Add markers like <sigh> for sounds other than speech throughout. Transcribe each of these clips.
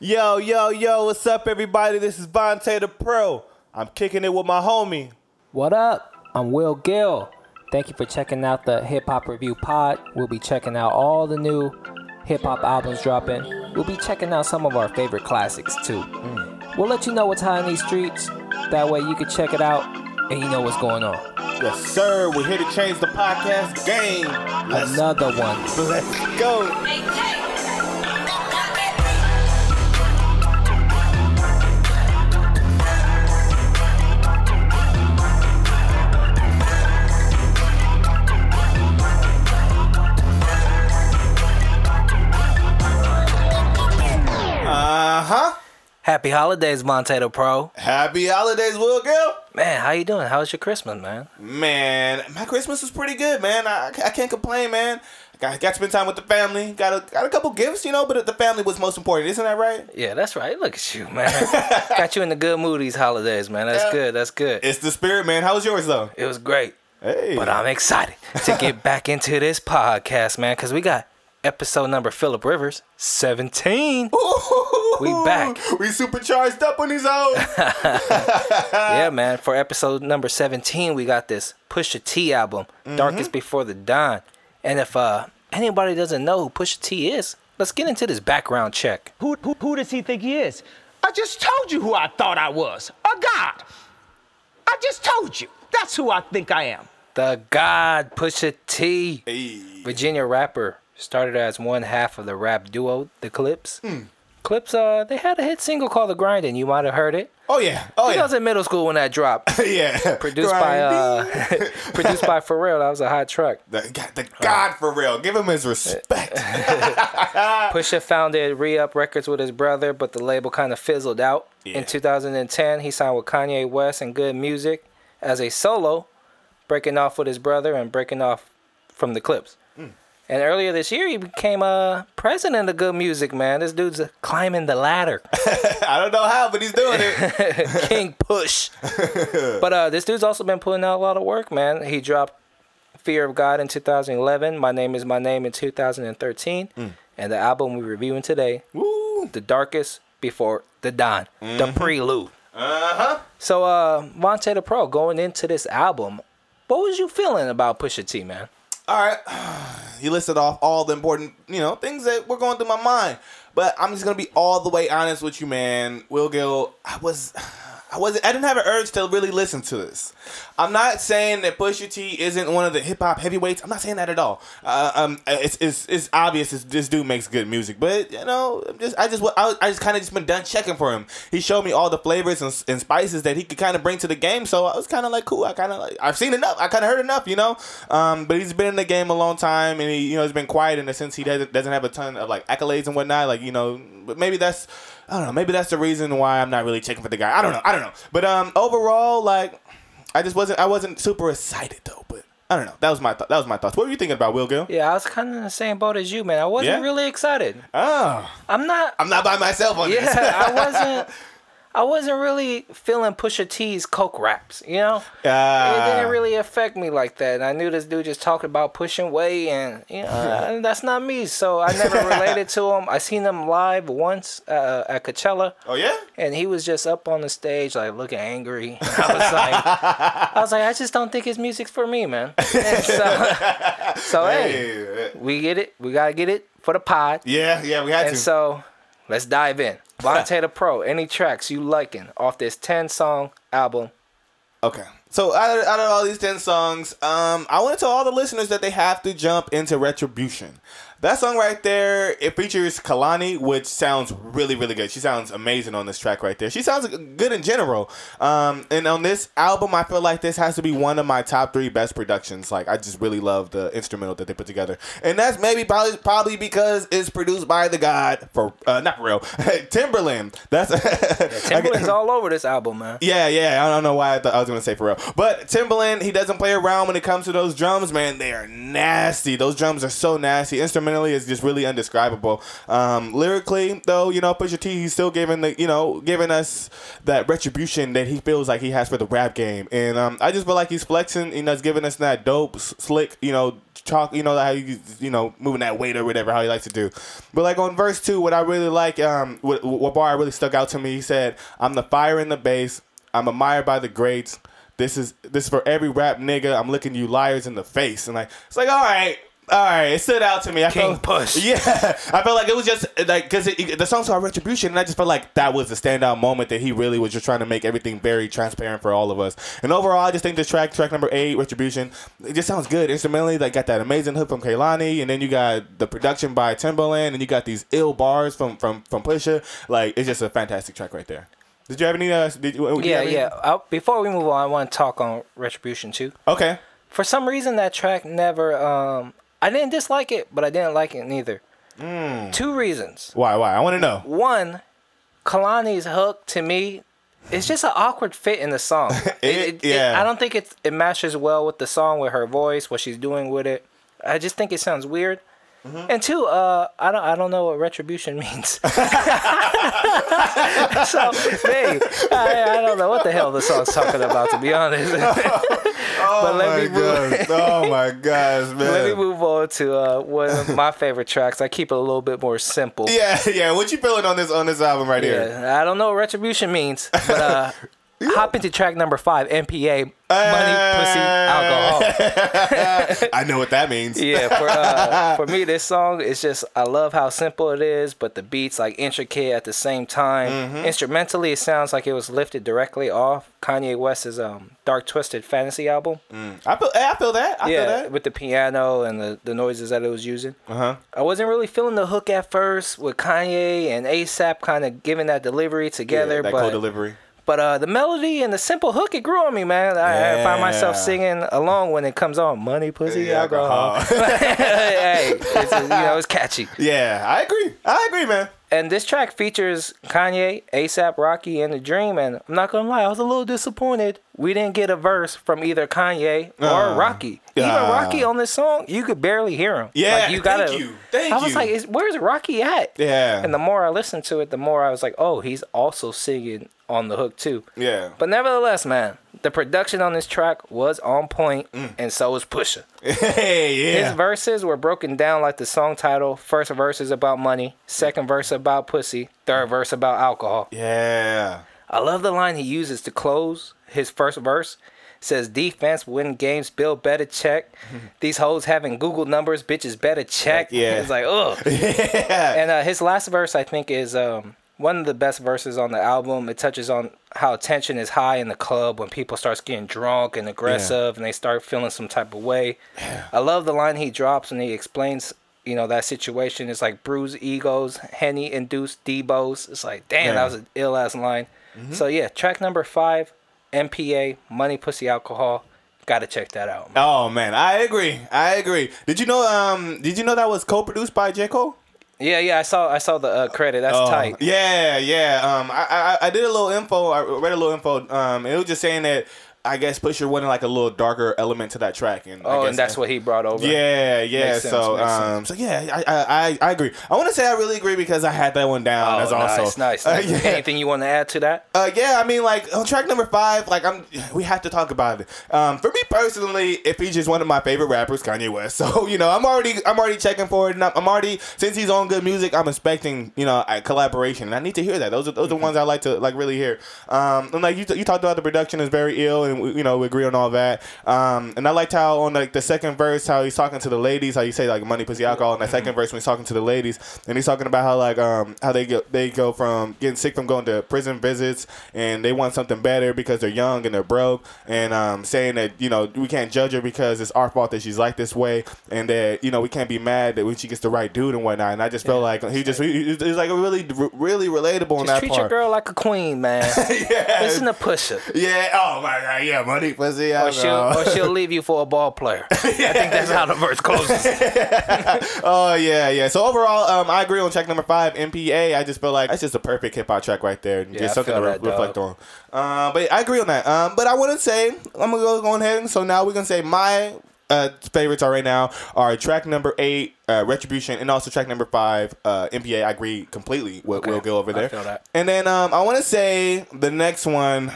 Yo, yo, yo, what's up, everybody? This is Vonte the Pro. I'm kicking it with my homie. What up? I'm Will Gill. Thank you for checking out the Hip Hop Review Pod. We'll be checking out all the new hip hop albums dropping. We'll be checking out some of our favorite classics too. Mm. We'll let you know what's hot in these streets. That way you can check it out and you know what's going on. Yes, sir. We're here to change the podcast game. Let's, Another one. <laughs> let's go. Happy holidays, Montano Pro. Happy holidays, Will Gill. Man, how you doing? How was your Christmas, man? Man, my Christmas was pretty good, man. I, I can't complain, man. I got, got to spend time with the family. Got a, got a couple gifts, you know, but the family was most important. Isn't that right? Yeah, that's right. Look at you, man. <laughs> Got you in the good mood these holidays, man. That's Yeah. good. That's good. It's the spirit, man. How was yours, though? It was great. Hey. But I'm excited to get <laughs> back into this podcast, man, because we got episode number Philip Rivers, 17. We back. <laughs> We supercharged up on these hoes. <laughs> yeah, man. For episode number 17, we got this Pusha T album, Darkest Before the Dawn. And if uh, anybody doesn't know who Pusha T is, let's get into this background check. Who, who, who does he think he is? I just told you who I thought I was a god. I just told you. That's who I think I am. The God Pusha T. hey. Virginia rapper started as one half of the rap duo The Clipse. Clipse, uh, they had a hit single called The Grindin'. You might have heard it. Oh yeah. Oh I yeah. was in middle school when that dropped. <laughs> yeah. Produced by uh, <laughs> produced by Pharrell. That was a hot track. the, the God for real. Give him his respect. <laughs> Pusha founded Re-Up Records with his brother, but the label kind of fizzled out. Yeah. In 2010, he signed with Kanye West and Good Music as a solo, breaking off with his brother and breaking off from the Clipse. And earlier this year, he became a president of Good Music. Man, this dude's climbing the ladder. <laughs> I don't know how, but he's doing it. <laughs> King Push. <laughs> but uh, this dude's also been putting out a lot of work, man. He dropped Fear of God in 2011. My Name is My Name in 2013. And the album we're reviewing today, Woo. The Darkest Before the Dawn, the prelude. Uh huh. So, uh, Vonte the Pro, going into this album, what was you feeling about Pusha T, man? All right. <sighs> You listed off all the important, you know, things that were going through my mind. But I'm just gonna be all the way honest with you, man. Will Gill, I was, I wasn't, I didn't have an urge to really listen to this. I'm not saying that Pusha T isn't one of the hip hop heavyweights. I'm not saying that at all. Uh, um, it's, it's, it's obvious this, this dude makes good music, but you know, I'm just, I just, I, I just kind of just been done checking for him. He showed me all the flavors and, and spices that he could kind of bring to the game, so I was kind of like, cool. I kind of like, I've seen enough. I kind of heard enough, you know. Um, but he's been in the game a long time, and he, you know, has been quiet in the sense he doesn't doesn't have a ton of like accolades and whatnot. Like, you know, but maybe that's. I don't know. Maybe that's the reason why I'm not really checking for the guy. I don't know. I don't know. But um, overall, like, I just wasn't. I wasn't super excited though. But I don't know. That was my th- that was my thoughts. What were you thinking about Will Gill? Yeah, I was kind of in the same boat as you, man. I wasn't Yeah? really excited. Oh, I'm not. I'm not by myself on this. Yeah, I wasn't. <laughs> I wasn't really feeling Pusha T's coke raps, you know. it Ah. didn't really affect me like that. And I knew this dude just talked about pushing weight, and you know <laughs> uh, that's not me. So I never related to him. I seen him live once uh, at Coachella, Oh yeah. and he was just up on the stage like looking angry. And I was like, <laughs> I was like, I just don't think his music's for me, man. And so, <laughs> so hey, Hey. we get it. We gotta get it for the pod. Yeah, yeah, we had And to. so let's dive in. <laughs> Vonte the Pro, any tracks you liking off this 10 song album? Okay. So out of, out of all these 10 songs, um, I want to tell all the listeners that they have to jump into Retribution. That song right there, it features Kehlani, which sounds really, really good. She sounds amazing on this track right there. She sounds good in general. Um, and on this album, I feel like this has to be one of my top three best productions. Like, I just really love the instrumental that they put together. And that's maybe probably probably because it's produced by the God, for uh, not for real, <laughs> Timbaland. That's <laughs> Timbaland's all over this album, man. yeah, yeah. I don't know why I thought I was gonna say for real. But Timbaland, he doesn't play around when it comes to those drums, man. They are nasty. Those drums are so nasty. Instrumentally, it's just really undescribable. Um, lyrically, though, you know, Pusha T, he's still giving the, you know, giving us that retribution that he feels like he has for the rap game, and um, I just feel like he's flexing. You know, he's giving us that dope, slick, you know, talk. You know how you, you know, moving that weight or whatever how he likes to do. But like on verse two, what I really like, um, what, what bar really stuck out to me, he said, "I'm the fire in the bass. I'm admired by the greats." This is this is for every rap nigga. I'm looking you liars in the face, and like it's like all right, all right. It stood out to me. I King felt, Push. <laughs> Yeah, I felt like it was just like because the song's called Retribution, and I just felt like that was the standout moment that he really was just trying to make everything very transparent for all of us. And overall, I just think this track, track number eight, Retribution, it just sounds good instrumentally. Like got that amazing hook from Kehlani, and then you got the production by Timbaland, and you got these ill bars from from from Pusha. Like it's just a fantastic track right there. Did you have any? Uh, did you, did you Yeah, yeah. i before we move on, I want to talk on Retribution too. Okay. For some reason, that track never. Um, I didn't dislike it, but I didn't like it neither. Hmm. Two reasons. Why? Why? I want to know. One, Kehlani's hook to me, it's just an awkward fit in the song. <laughs> It- yeah. I don't think it it matches well with the song, with her voice, what she's doing with it. I just think it sounds weird. Mm-hmm. And two, uh, I don't I don't know what retribution <laughs> means. <laughs> so, hey, I, I don't know what the hell the song's talking about, to be honest. <laughs> Oh But let my me move- gosh! Oh my gosh, man! Let me move on to uh, one of my favorite tracks. I keep it a little bit more simple. Yeah, yeah. What you feeling on this on this album right here? I don't know what retribution means, but uh, hop into track number five, MPA, money, pussy, alcohol. <laughs> I know what that means. <laughs> Yeah, for uh, for me, this song is just I love how simple it is, but the beats like intricate at the same time. Mm-hmm. Instrumentally, it sounds like it was lifted directly off Kanye West's um, Dark Twisted Fantasy album. I feel, I feel that. I feel yeah, that. with the piano and the, the noises that it was using. Uh huh. I wasn't really feeling the hook at first with Kanye and ASAP kind of giving that delivery together, Yeah, that but co-delivery. But uh, the melody and the simple hook it grew on me, man. I, I find myself singing along when it comes on. Money, pussy, Yeah, alcohol. <laughs> alcohol. hey, it's, you know it's catchy. yeah, I agree. I agree, man. And this track features Kanye, ASAP Rocky, and The Dream. And I'm not gonna lie, I was a little disappointed. We didn't get a verse from either Kanye or Uh, Rocky. Even uh. Rocky on this song, you could barely hear him. Yeah, like, you gotta. thank you, thank I was you. like, is, "Where's Rocky at?" Yeah. And the more I listened to it, the more I was like, "Oh, he's also singing on the hook too." Yeah. But nevertheless, man, the production on this track was on point, Mm. and so was Pusha. <laughs> hey, yeah. His verses were broken down like the song title. First verse is about money, second verse about pussy, third verse about alcohol. yeah. I love the line he uses to close his first verse. Says defense win games, Bill better check. <laughs> These hoes having Google numbers, bitches better check. Yeah. It's like, ugh. <laughs> Yeah. And uh, his last verse, I think, is um, one of the best verses on the album. It touches on how tension is high in the club when people start getting drunk and aggressive and they start feeling some type of way. I love the line he drops when he explains, you know, that situation. It's like bruised egos, henny induced debos. It's like, damn, Yeah. that was an ill ass line. So yeah, track number five, MPA, Money, Pussy, Alcohol. Got to check that out. man. Oh man, I agree. I agree. Did you know? Um, did you know that was co-produced by J Cole? Yeah, yeah, I saw, I saw the uh, credit. That's Oh, tight. Yeah, yeah. Um, I, I I did a little info. I read a little info. Um, it was just saying that I guess Pusha wanted like a little darker element to that track, and I Oh, guess and that's what he brought over. Yeah, yeah. Makes so, makes um, so yeah, I, I, I, agree. I want to say I really agree because I had that one down. Oh, as also nice, nice. Uh, yeah. Anything you want to add to that? Uh, yeah, I mean, like on track number five, like I'm, we have to talk about it. Um, for me personally, it features one of my favorite rappers, Kanye West. <laughs> So you know, I'm already, I'm already checking for it, and I'm, I'm already since he's on good music, I'm expecting you know a collaboration, and I need to hear that. Those are those are the ones I like to like really hear. Um, and like you, you talked about the production is very ill, and we, you know we agree on all that. Um, and I liked how on like the second verse, how he's talking to the ladies, how you say like money, pussy, alcohol. In that second verse, when he's talking to the ladies, and he's talking about how like um how they go they go from getting sick from going to prison visits, and they want something better because they're young and they're broke, and um saying that you know we can't judge her because it's our fault that she's like this way, and that you know we can't be mad that when she gets the right dude and whatnot. And I just felt like he just he, he's like really really relatable in Just that treat part. your girl like a queen, man. <laughs> yeah, Listen to Pusha. yeah. Oh my god. Yeah, yeah, money, pussy. Or she'll, or she'll leave you for a ball player. <laughs> I think that's how the verse closes. <laughs> Oh yeah, yeah. So overall, um, I agree on track number five, MPA. I just feel like that's just a perfect hip hop track right there. Yeah, just something to re- reflect on. Uh, but I agree on that. Um, but I want to say I'm gonna go go ahead. So now we're gonna say my uh, favorites are right now are track number eight, uh, Retribution, and also track number five, uh, MPA. I agree completely with Okay. Will Gill over I there. feel that. And then um, I want to say the next one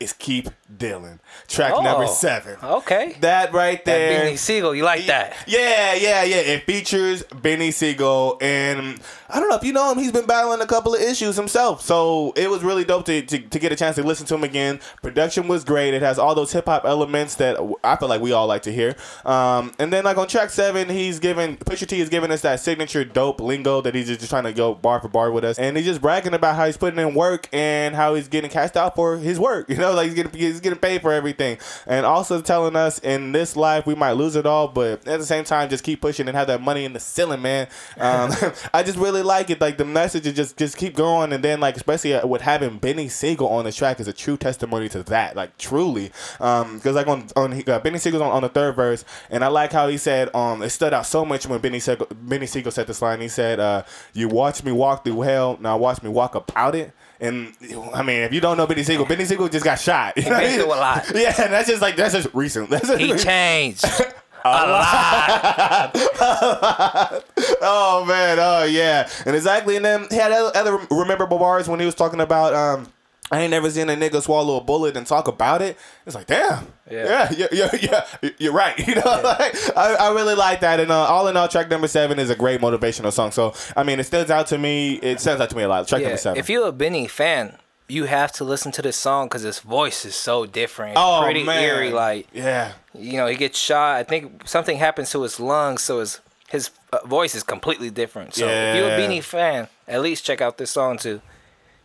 is Keep Dealing, track number seven. Okay. That right That there. Beanie Sigel, you like that? Yeah, yeah, yeah. It features Beanie Sigel, and I don't know if you know him. He's been battling a couple of issues himself, so it was really dope to, to, to get a chance to listen to him again. Production was great. It has all those hip hop elements that I feel like we all like to hear. Um, and then like on track seven, he's giving Pusha T is giving us that signature dope lingo that he's just trying to go bar for bar with us, and he's just bragging about how he's putting in work and how he's getting cashed out for his work. <laughs> You know, like he's getting he's getting paid for everything, and also telling us in this life we might lose it all, but at the same time just keep pushing and have that money in the ceiling, man. Um, <laughs> I just really like it. Like the message is just just keep going, and then like especially uh, with having Beanie Sigel on the track is a true testimony to that. Like truly, because like on on uh, Beanie Sigel's on, on the third verse, and I like how he said um it stood out so much when Beanie Sigel Beanie Sigel said this line. He said, uh, "You watch me walk through hell, now watch me walk about it." And I mean, if you don't know Beanie Sigel, Beanie Sigel just got shot. You know what been through a lot. <laughs> Yeah, that's just like that's just recent. That's just He changed. <laughs> a lot. <laughs> oh man, oh yeah, and exactly. And then he had other, other rememberable bars when he was talking about. um I ain't never seen a nigga swallow a bullet and talk about it. It's like, damn, Yeah. yeah, yeah, yeah, yeah you're right. <laughs> You know, like, I, I really like that. And uh, all in all, track number seven is a great motivational song. So I mean, it stands out to me. It stands out to me a lot. Track Yeah, number seven. if you're a Benny fan, you have to listen to this song because his voice is so different. It's oh pretty man, eerie. Like yeah, you know, he gets shot. I think something happens to his lungs, so his his uh, voice is completely different. So if you're a Benny fan, at least check out this song to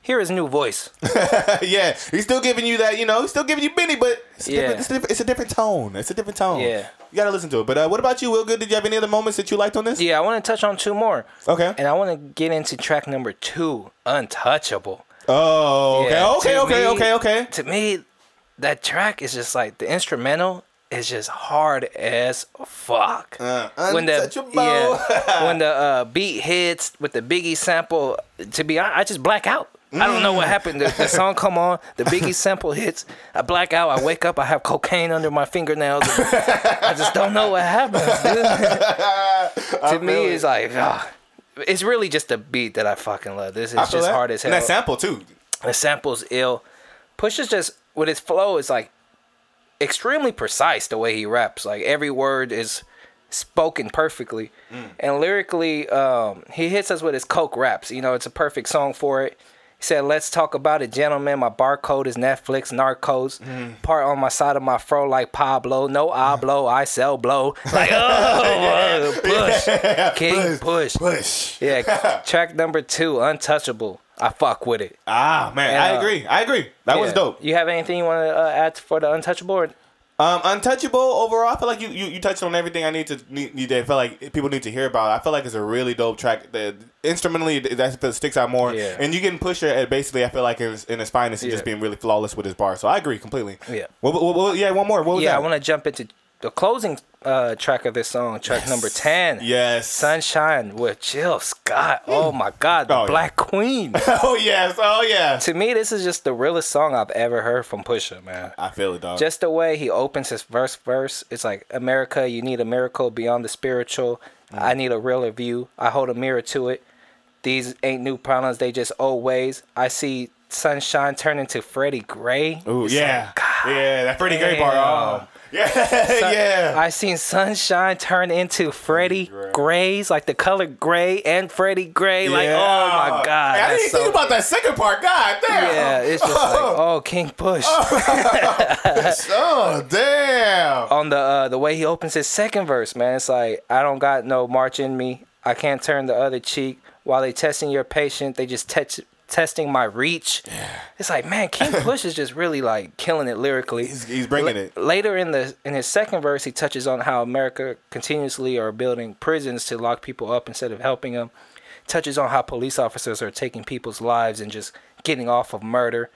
hear his new voice. <laughs> yeah. He's still giving you that. You know, he's still giving you Benny, but it's, Yeah. different, it's, different, it's a different tone. It's a different tone. Yeah. you gotta listen to it. But uh, what about you, Will? Good. Did you have any other moments that you liked on this? Yeah, I want to touch on two more, Okay. and I want to get into track number two, "Untouchable." Oh, okay, Yeah, okay, okay, me- okay, okay. To me, that track is just like the instrumental is just hard as fuck. Uh, when the untouchable. yeah, when <laughs> the uh, beat hits with the Biggie sample, to be honest, I just black out. I don't know what happened. The, the song come on, the Biggie sample hits. I black out. I wake up. I have cocaine under my fingernails. I just don't know what happens. <laughs> Dude. to me, feel it's like, ah, it's really just a beat that I fucking love. This is just that. hard as hell. And that sample too. The sample's ill. Push is just with his flow is like extremely precise the way he raps. Like every word is spoken perfectly. And lyrically, um, he hits us with his coke raps. You know, it's a perfect song for it. Said, Let's talk about it, gentlemen. My barcode is Netflix, Narcos. Part on my side of my fro like Pablo. No, I blow, I sell blow. <laughs> Like, oh, push. King push. Push. Yeah, <laughs> track number two, Untouchable. I fuck with it. Ah man, I uh, agree. I agree. That was dope. You have anything you want to uh, add for the Untouchable? Or? Um, untouchable overall. I feel like you, you, you touched on everything I need to need, need feel like people need to hear about. I feel like it's a really dope track. That instrumentally that sticks out more. Yeah. And you can push it at basically. I feel like in his, in his finest, and just being really flawless with his bar. So I agree completely. Yeah. What, what, what- yeah. One more. What Yeah, that? I want to jump into the closing uh, track of this song, track number 10. Yes. Sunshine with Jill Scott. Oh my God, the Oh, yeah. Black Queen. <laughs> oh yes. Oh yeah. to me, this is just the realest song I've ever heard from Pusha, man. I feel it, dog. Just the way he opens his verse, verse. It's like America, you need a miracle beyond the spiritual. Mm. I need a realer view. I hold a mirror to it. These ain't new problems, they just old ways. I see sunshine turn into Freddie Gray. Ooh, It's yeah. like, yeah, that Freddie Gray part. Oh. Damn. <laughs> Yeah, yeah. I seen sunshine turn into Freddie Grays, like the color gray and Freddie Gray. Like, oh my god, Hey, I that's didn't so- think about that second part. God damn. yeah, it's just like, <laughs> oh, King Push. Oh <laughs> damn. On the uh, the way he opens his second verse, man, it's like, I don't got no march in me. I can't turn the other cheek. While they testing your patient, they just te- testing my reach. It's like, man, King <laughs> Push is just really like killing it lyrically. He's, he's bringing it. Later in the in his second verse, he touches on how America continuously are building prisons to lock people up instead of helping them. Touches on how police officers are taking people's lives and just getting off of murder.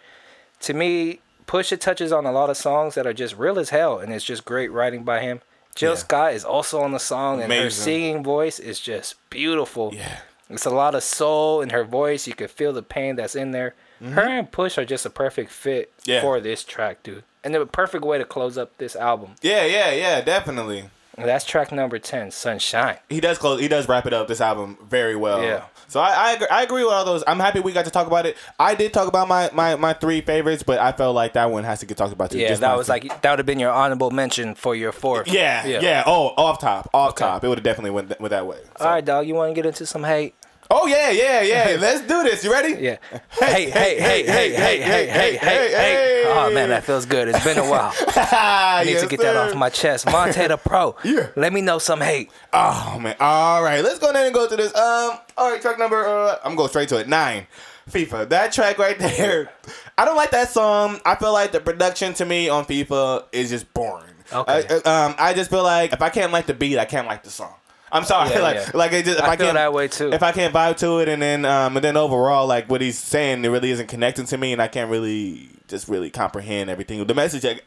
To me, Pusha touches on a lot of songs that are just real as hell, and it's just great writing by him. Jill Yeah. Scott is also on the song, and her singing voice is just beautiful. Yeah. It's a lot of soul in her voice. You can feel the pain that's in there. Her and Push are just a perfect fit Mm-hmm. Yeah. for this track, dude. And the perfect way to close up this album. Yeah, yeah, yeah, definitely. That's track number 10, Sunshine. He does close. He does wrap it up this album very well. Yeah. So I I agree, I agree with all those. I'm happy we got to talk about it. I did talk about my my, my three favorites, but I felt like that one has to get talked about too. Yeah, Just that was three. like that would have been your honorable mention for your fourth. Yeah, yeah, Oh, off top, off Okay. top. It would have definitely went, th- went that way. So- All right, dog. You want to get into some hate? Oh yeah, yeah, yeah. <laughs> Let's do this. You ready? Yeah. <laughs> Hey, hey, hey, hey, hey, hey, hey, hey, hey. Oh man, that feels good. It's been a while. <laughs> I need to get that off my chest. Vonte the Pro. Yeah. Let me know some hate. Oh man. All right, let's go ahead and go through this. Um. All right, track number. Uh, I'm going straight to it. Nine. FIFA. That track right there. I don't like that song. I feel like the production to me on FIFA is just boring. Okay. I, uh, um. I just feel like if I can't like the beat, I can't like the song. I'm sorry. Yeah, like, yeah. like it just if I I, feel can't that way, too. If I can't vibe to it, and then um, and then overall, like what he's saying, it really isn't connecting to me, and I can't really just really comprehend everything. The message, I,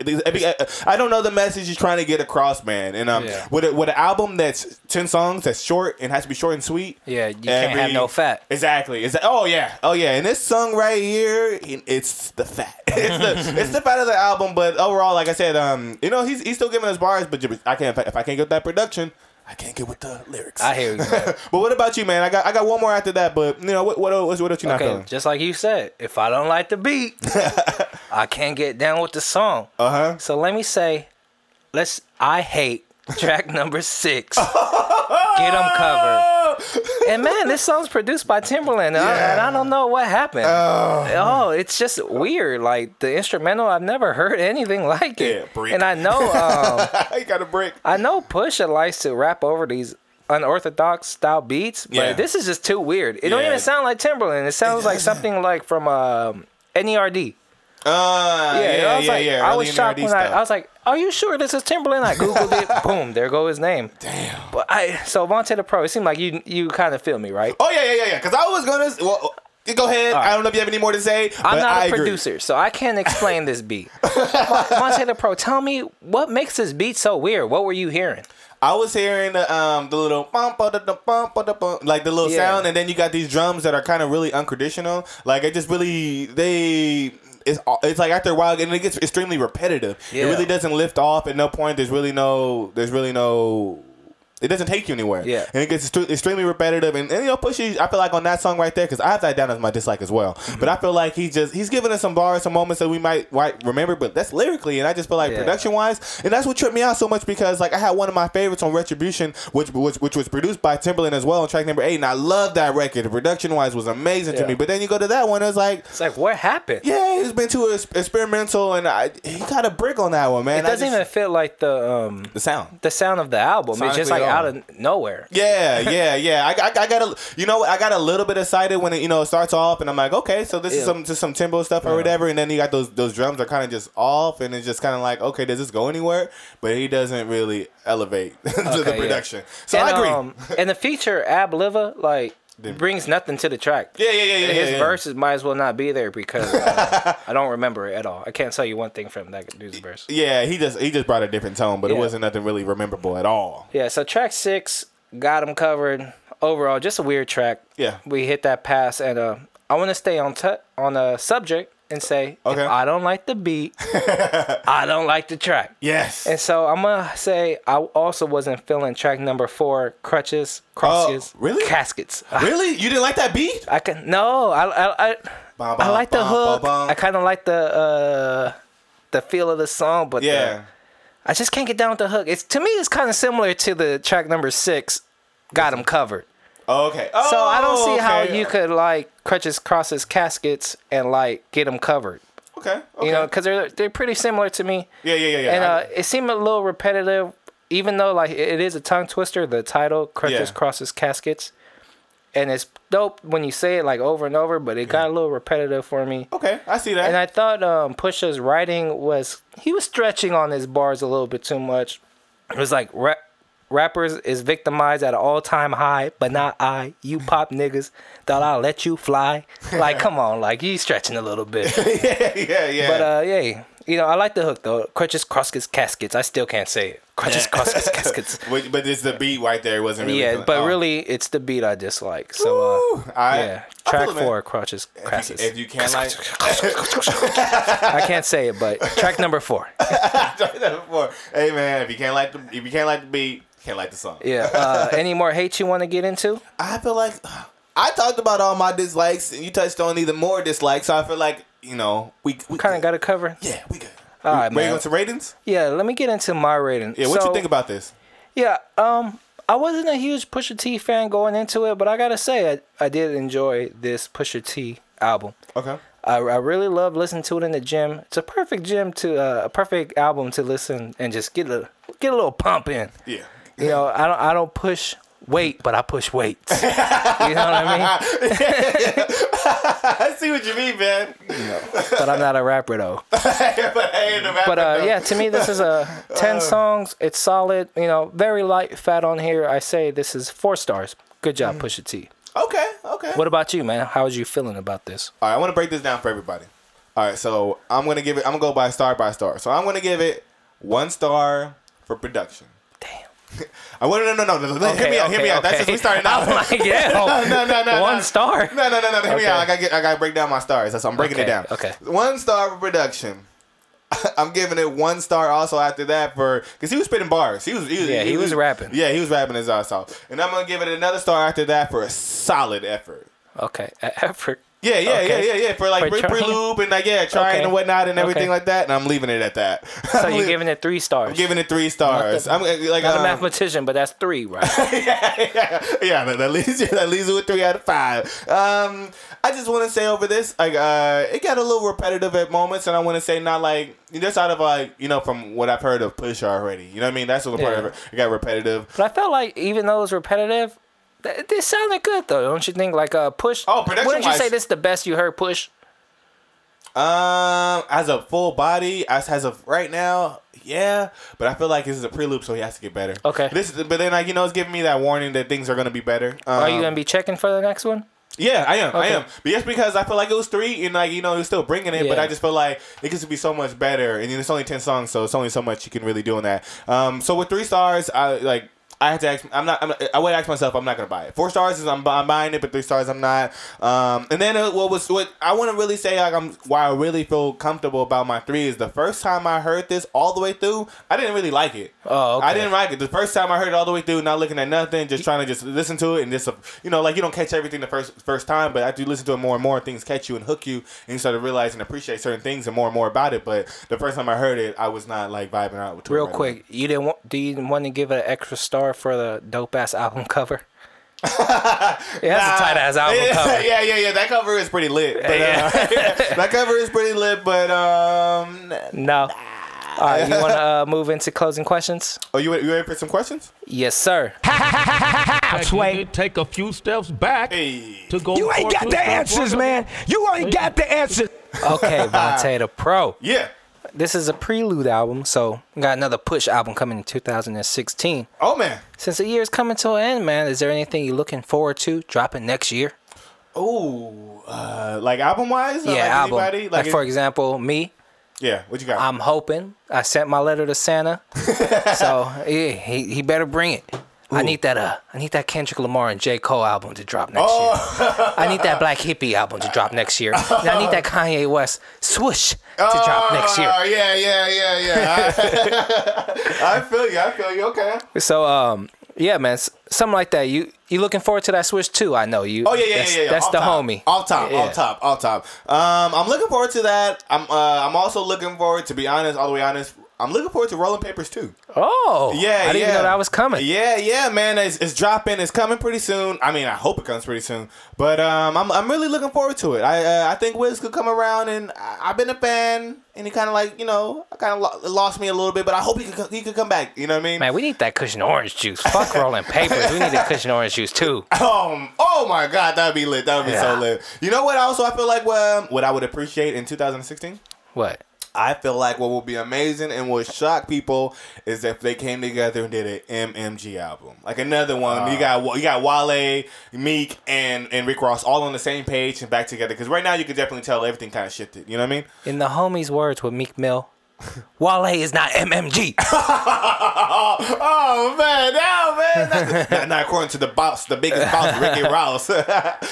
I don't know the message he's trying to get across, man. And um, Yeah. with a, with an album that's ten songs, that's short and has to be short and sweet. Yeah, you can't have no fat. Exactly. Is that? Oh yeah. Oh yeah. And this song right here, it's the fat. <laughs> it's the it's the fat of the album. But overall, like I said, um, you know, he's he's still giving us bars, but I can't if I can't get that production. I can't get with the lyrics. I hear you. <laughs> but what about you, man? I got I got one more after that, but you know what what else, what else you not Okay, feeling? just like you said, if I don't like the beat, <laughs> I can't get down with the song. Uh huh. So let me say, let's. I hate track <laughs> number six. Get them covered. <laughs> And man, this song's produced by Timbaland, and, I, and I don't know what happened. Oh. it's just weird. Like the instrumental, I've never heard anything like it. Yeah, and I know, <laughs> um, you got a break. I know, Pusha likes to rap over these unorthodox style beats, but Yeah. this is just too weird. It don't even sound like Timbaland. It sounds like <laughs> something like from um, NERD. Uh, yeah, Yeah, yeah, I was yeah. like, yeah. I was shocked when I. I was like, "Are you sure this is Timbaland?" I googled it. <laughs> Boom, there go his name. Damn. But I so Vonte the Pro. It seemed like you you kind of feel me, right? Oh yeah, yeah, yeah, yeah. Because I was gonna. Well, go ahead. right. I don't know if you have any more to say. I'm not I a agree. producer, so I can't explain this beat. <laughs> Vonte the Pro, tell me what makes this beat so weird. What were you hearing? I was hearing the um the little bum, ba, da, da, bum, ba, da, bum, like the little Yeah. sound, and then you got these drums that are kind of really untraditional. Like it just really they. It's, it's like after a while, and it gets extremely repetitive. Yeah. It really doesn't lift off. At no point, there's really no, there's really no, it doesn't take you anywhere. Yeah. and it gets extre- extremely repetitive. And, and you know, Pusha, I feel like on that song right there, because I have that down as my dislike as well. Mm-hmm. But I feel like he just he's giving us some bars, some moments that we might, might remember. But that's lyrically, and I just feel like Yeah. production wise, and that's what tripped me out so much because like I had one of my favorites on Retribution, which which, which was produced by Timbaland as well on track number eight, and I love that record. The production wise was amazing to me. But then you go to that one, it's like. It's like what happened? Yeah, it's been too ex- experimental, and I, he got a brick on that one, man. it doesn't just- even fit like the um the sound. the sound of the album. It's just like out of nowhere. Yeah, <laughs> yeah, yeah. I, I, I got a, you know. I got a little bit excited when it, you know, it starts off, and I'm like, okay, so this is some just some Timbo stuff or whatever, and then you got those those drums are kind of just off, and it's just kind of like, okay, does this go anywhere? But he doesn't really elevate <laughs> to the Okay, yeah. production. So and, I agree. Um, and the feature Ab Liva like brings nothing to the track. yeah, yeah, yeah, yeah. His yeah, yeah. verses might as well not be there because uh, <laughs> I don't remember it at all. I can't tell you one thing from that dude's verse. Yeah, he just he just brought a different tone, but it wasn't nothing really rememberable at all. Yeah, so track six got him covered. Overall, just a weird track. Yeah. we hit that pass, and uh, I want to stay on t- on a subject and say, Okay. if I don't like the beat, <laughs> I don't like the track. Yes. And so I'm gonna say I also wasn't feeling track number four, crutches, crosses, Oh, really? caskets. <laughs> really, you didn't like that beat? I can no, I I I, Bum, I bum, like the bum, hook. I kind of like the uh the feel of the song, but the- Yeah. I just can't get down with the hook. It's to me, it's kind of similar to the track number six, "Got Him Covered." Oh, okay. Oh, So I don't see how you could like crutches, crosses, caskets, and like get them covered. Okay. okay. You know, because they're they're pretty similar to me. Yeah, yeah, yeah, yeah. And uh, it seemed a little repetitive, even though like it is a tongue twister. The title crutches, Yeah. crosses, caskets, and it's dope when you say it like over and over. But it got a little repetitive for me. okay, I see that. And I thought um, Pusha's writing was he was stretching on his bars a little bit too much. It was like ra- rappers is victimized at an all time high, but not I. You pop <laughs> niggas thought I'll let you fly. Like, come on, like you stretching a little bit. <laughs> yeah, yeah, yeah. But uh, yeah, you know, I like the hook though. Crutches, crosscuts, caskets. I still can't say it. Crutches, crosscuts, <laughs> caskets. but, but it's the beat right there. It wasn't really. Yeah, but oh. really, it's the beat I dislike. So, uh, I- yeah, I track it, four, crutches, If caskets. if you can't like, I can't say it, but track number four. Tried that before. Hey man, if you can't like the if you can't like the beat, can't like the song. Yeah. Uh, any more hate you want to get into? I feel like I talked about all my dislikes, and you touched on even more dislikes. So I feel like you know we, we Kind of got it cover. Yeah, we good. All right, Ready man. to go to ratings? Yeah, let me get into my rating. Yeah, what So, you think about this? Yeah, um, I wasn't a huge Pusha T fan going into it, but I gotta say, I, I did enjoy this Pusha T album. Okay. I, I really love listening to it in the gym. It's a perfect gym to uh, a perfect album to listen and just get a get a little pump in. Yeah. You know, I don't I don't push weight, but I push weights. you know what I mean? <laughs> I see what you mean, man. But I'm not a rapper though. <laughs> but I ain't a rapper, But uh, though. yeah, to me, this is a <laughs> ten songs. It's solid. You know, very light fat on here. I say this is four stars. Good job, Pusha T. Okay. Okay. What about you, man? How was you feeling about this? All right, I want to break this down for everybody. All right, so I'm gonna give it. I'm gonna go by star by star. So I'm gonna give it one star for production. <laughs> I want no, no, no, no. no. hear Okay, me out. Hear me okay, out. That's just we starting <laughs> out. I'm like, <laughs> yeah. no, no, no, One no. star. No, no, no, no. Hear me out. I gotta get. I gotta break down my stars. That's I'm breaking it down. okay. One star for production. I'm giving it one star. Also after that for because he was spitting bars. He was. He was Yeah, he was rapping. Yeah, he was rapping his ass off. And I'm gonna give it another star after that for a solid effort. Okay, effort. Yeah, yeah, Okay. yeah, yeah, yeah. For like For pre prelude and like yeah, trying Okay. and whatnot and everything Okay. like that. And I'm leaving it at that. So <laughs> you're giving it three stars. I'm giving it three stars. I'm uh, like Not a um, mathematician, but that's three, right? <laughs> yeah, yeah, yeah. that, that leaves you that leaves you with three out of five. Um, I just want to say over this, like, uh, it got a little repetitive at moments, and I want to say not like just out of like you know from what I've heard of Pusha already. You know what I mean? That's what part Yeah. of it. It got repetitive. But I felt like even though it was repetitive, th- they sounded good though. Don't you think? Like uh, push. Oh, production. Wouldn't you say this is the best you heard? Push. Um, as a full body, as as of right now, yeah. But I feel like this is a prelude, so he has to get better. Okay. This, is, but then like you know, it's giving me that warning that things are gonna be better. Are you Um, gonna be checking for the next one? Yeah, I am. I am. But just because I feel like it was three, and like you know, he was still bringing it, but I just feel like it could be so much better. And it's only ten songs, so it's only so much you can really do in that. Um, so with three stars, I like. I had to ask. I'm not. I'm, I would ask myself. I'm not gonna buy it. Four stars is I'm, I'm buying it, but three stars I'm not. Um, and then uh, what was what I want to really say like I'm why I really feel comfortable about my three is the first time I heard this all the way through, I didn't really like it. Oh, okay. I didn't like it. The first time I heard it all the way through, not looking at nothing, just trying to just listen to it and just you know like you don't catch everything the first first time, but after you listen to it more and more, things catch you and hook you, and you start to realize and appreciate certain things and more and more about it. But the first time I heard it, I was not like vibing out with it Real right quick, you didn't want? Do you want to give it an extra star for the dope ass album cover? <laughs> yeah, that's a tight ass album <laughs> yeah, cover. Yeah, yeah, yeah. That cover is pretty lit. But, uh, <laughs> that cover is pretty lit, but um, No. All right, you want to uh, move into closing questions? oh, you you ready for some questions? Yes, sir. That's You take a few steps back Hey. to go. You ain't got the answers, forward. man. You ain't got the answers. Okay, Vonte the Pro. Yeah. This is a prelude album, so we got another push album coming in 2016. Oh man. Since the year's coming to an end, man, is there anything you're looking forward to dropping next year? Oh, uh, like album wise? yeah, like album. Anybody? Like, it- for example, me. yeah. What you got? I'm hoping. I sent my letter to Santa, <laughs> so yeah, he he better bring it. I need that uh, I need that Kendrick Lamar and J Cole album to drop next year. I need that Black Hippy album to drop next year. And I need that <laughs> Kanye West swoosh to drop next year. Oh yeah, yeah, yeah, yeah. <laughs> <laughs> I feel you. I feel you. Okay. So um, yeah, man, something like that. You you looking forward to that switch too? I know you. Oh yeah, yeah, that's, yeah, yeah. That's the top. homie. Off top, Yeah. off top, off top. Um, I'm looking forward to that. I'm uh, I'm also looking forward to be honest, all the way honest. I'm looking forward to Rolling Papers too. Oh, Yeah, I didn't yeah. even know that was coming. Yeah, yeah, man. It's, it's dropping. It's coming pretty soon. I mean, I hope it comes pretty soon. But um, I'm, I'm really looking forward to it. I uh, I think Wiz could come around, and I, I've been a fan, and he kind of like you know, kind of lo- lost me a little bit. But I hope he could he could come back. You know what I mean? Man, we need that cushion orange juice. Fuck <laughs> rolling papers. We need that cushion orange juice too. <laughs> Um, oh my god, that'd be lit. That'd be Yeah. so lit. You know what? Also, I feel like well, what I would appreciate in 2016. What? I feel like what will be amazing and will shock people is if they came together and did an MMG album, like another one. you ah. got you got Wale, Meek, and and Rick Ross all on the same page and back together. Because right now you can definitely tell everything kind of shifted. You know what I mean? In the homies' words with Meek Mill, Wale is not MMG. <laughs> oh man, no man, not, <laughs> not according to the boss, the biggest boss, Ricky Ross. <laughs>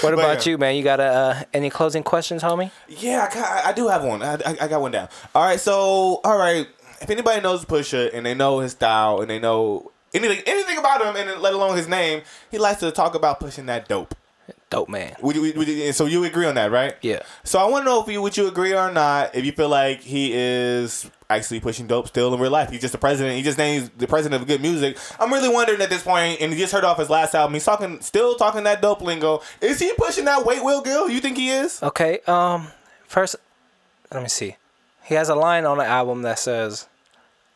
What about you, man? You got uh, any closing questions, homie? Yeah, I, I do have one. I, I, I got one down. All right, so all right, if anybody knows Pusha and they know his style and they know anything anything about him and let alone his name, he likes to talk about pushing that dope. Dope man. Would you, would you- so you agree on that, right? Yeah. So I want to know if you would you agree or not if you feel like he is actually pushing dope still in real life. He's just the president. He just named the president of good music. I'm really wondering at this point, and he just heard off his last album. He's talking, still talking that dope lingo. Is he pushing that weight, Will Gill? You think he is? Okay. Um. First, let me see. He has a line on the album that says,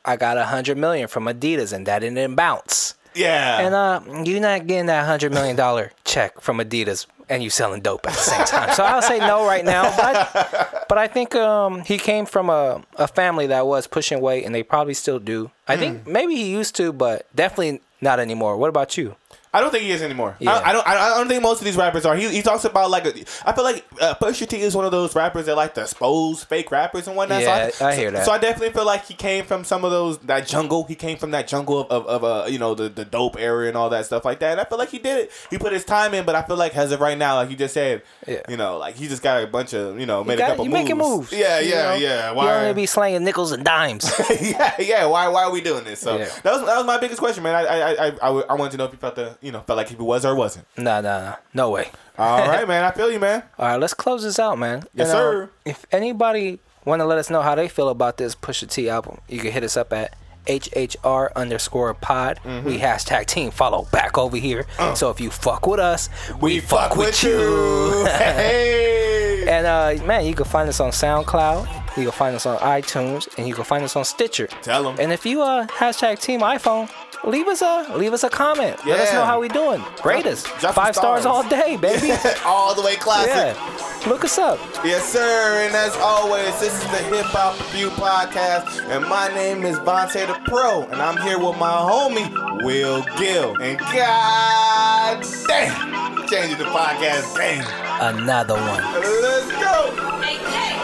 "I got a hundred million from Adidas, and that didn't bounce." Yeah. And uh, you're not getting that hundred million dollar check from Adidas, and you selling dope at the same time. So I'll say no right now. But but I think um he came from a a family that was pushing weight, and they probably still do. I think maybe he used to, but definitely not anymore. What about you? I don't think he is anymore. Yeah. I, I don't. I, I don't think most of these rappers are. He, he talks about like. A, I feel like uh, Pusha T is one of those rappers that like to expose fake rappers and whatnot. Yeah, so I hear that. So I definitely feel like he came from some of those that jungle. He came from that jungle of, of, of uh, you know the, the dope area and all that stuff like that. And I feel like he did it. He put his time in, but I feel like as of right now, like you just said, Yeah. you know, like he just got a bunch of you know made got- a couple you moves. making moves. Yeah, you yeah, know? yeah. You Why? only be slanging nickels and dimes. <laughs> yeah, yeah. Why, why are we doing this? So Yeah. that was that was my biggest question, man. I I, I, I, I wanted to know if you felt the you know felt like he was or wasn't. nah, nah, nah, no way. All right, <laughs> man. I feel you, man. All right, let's close this out, man. Yes, And, uh, sir. if anybody want to let us know how they feel about this Pusha T album, you can hit us up at HHR underscore pod. Mm-hmm. We hashtag team follow back over here. So if you fuck with us, we, Uh. We fuck with you. <laughs> <laughs> hey. And uh, man, you can find us on SoundCloud. You can find us on iTunes, and you can find us on Stitcher. Tell them. And if you uh hashtag Team iPhone, leave us a leave us a comment. Let us know how we doing. Rate us five stars. stars. all day, baby. <laughs> All the way classic. yeah, look us up. Yes, sir. And as always, this is the Hip Hop Review Podcast. And my name is Vonte the Pro. And I'm here with my homie, Will Gill. And God damn, changing the podcast game. Another one. Let's go.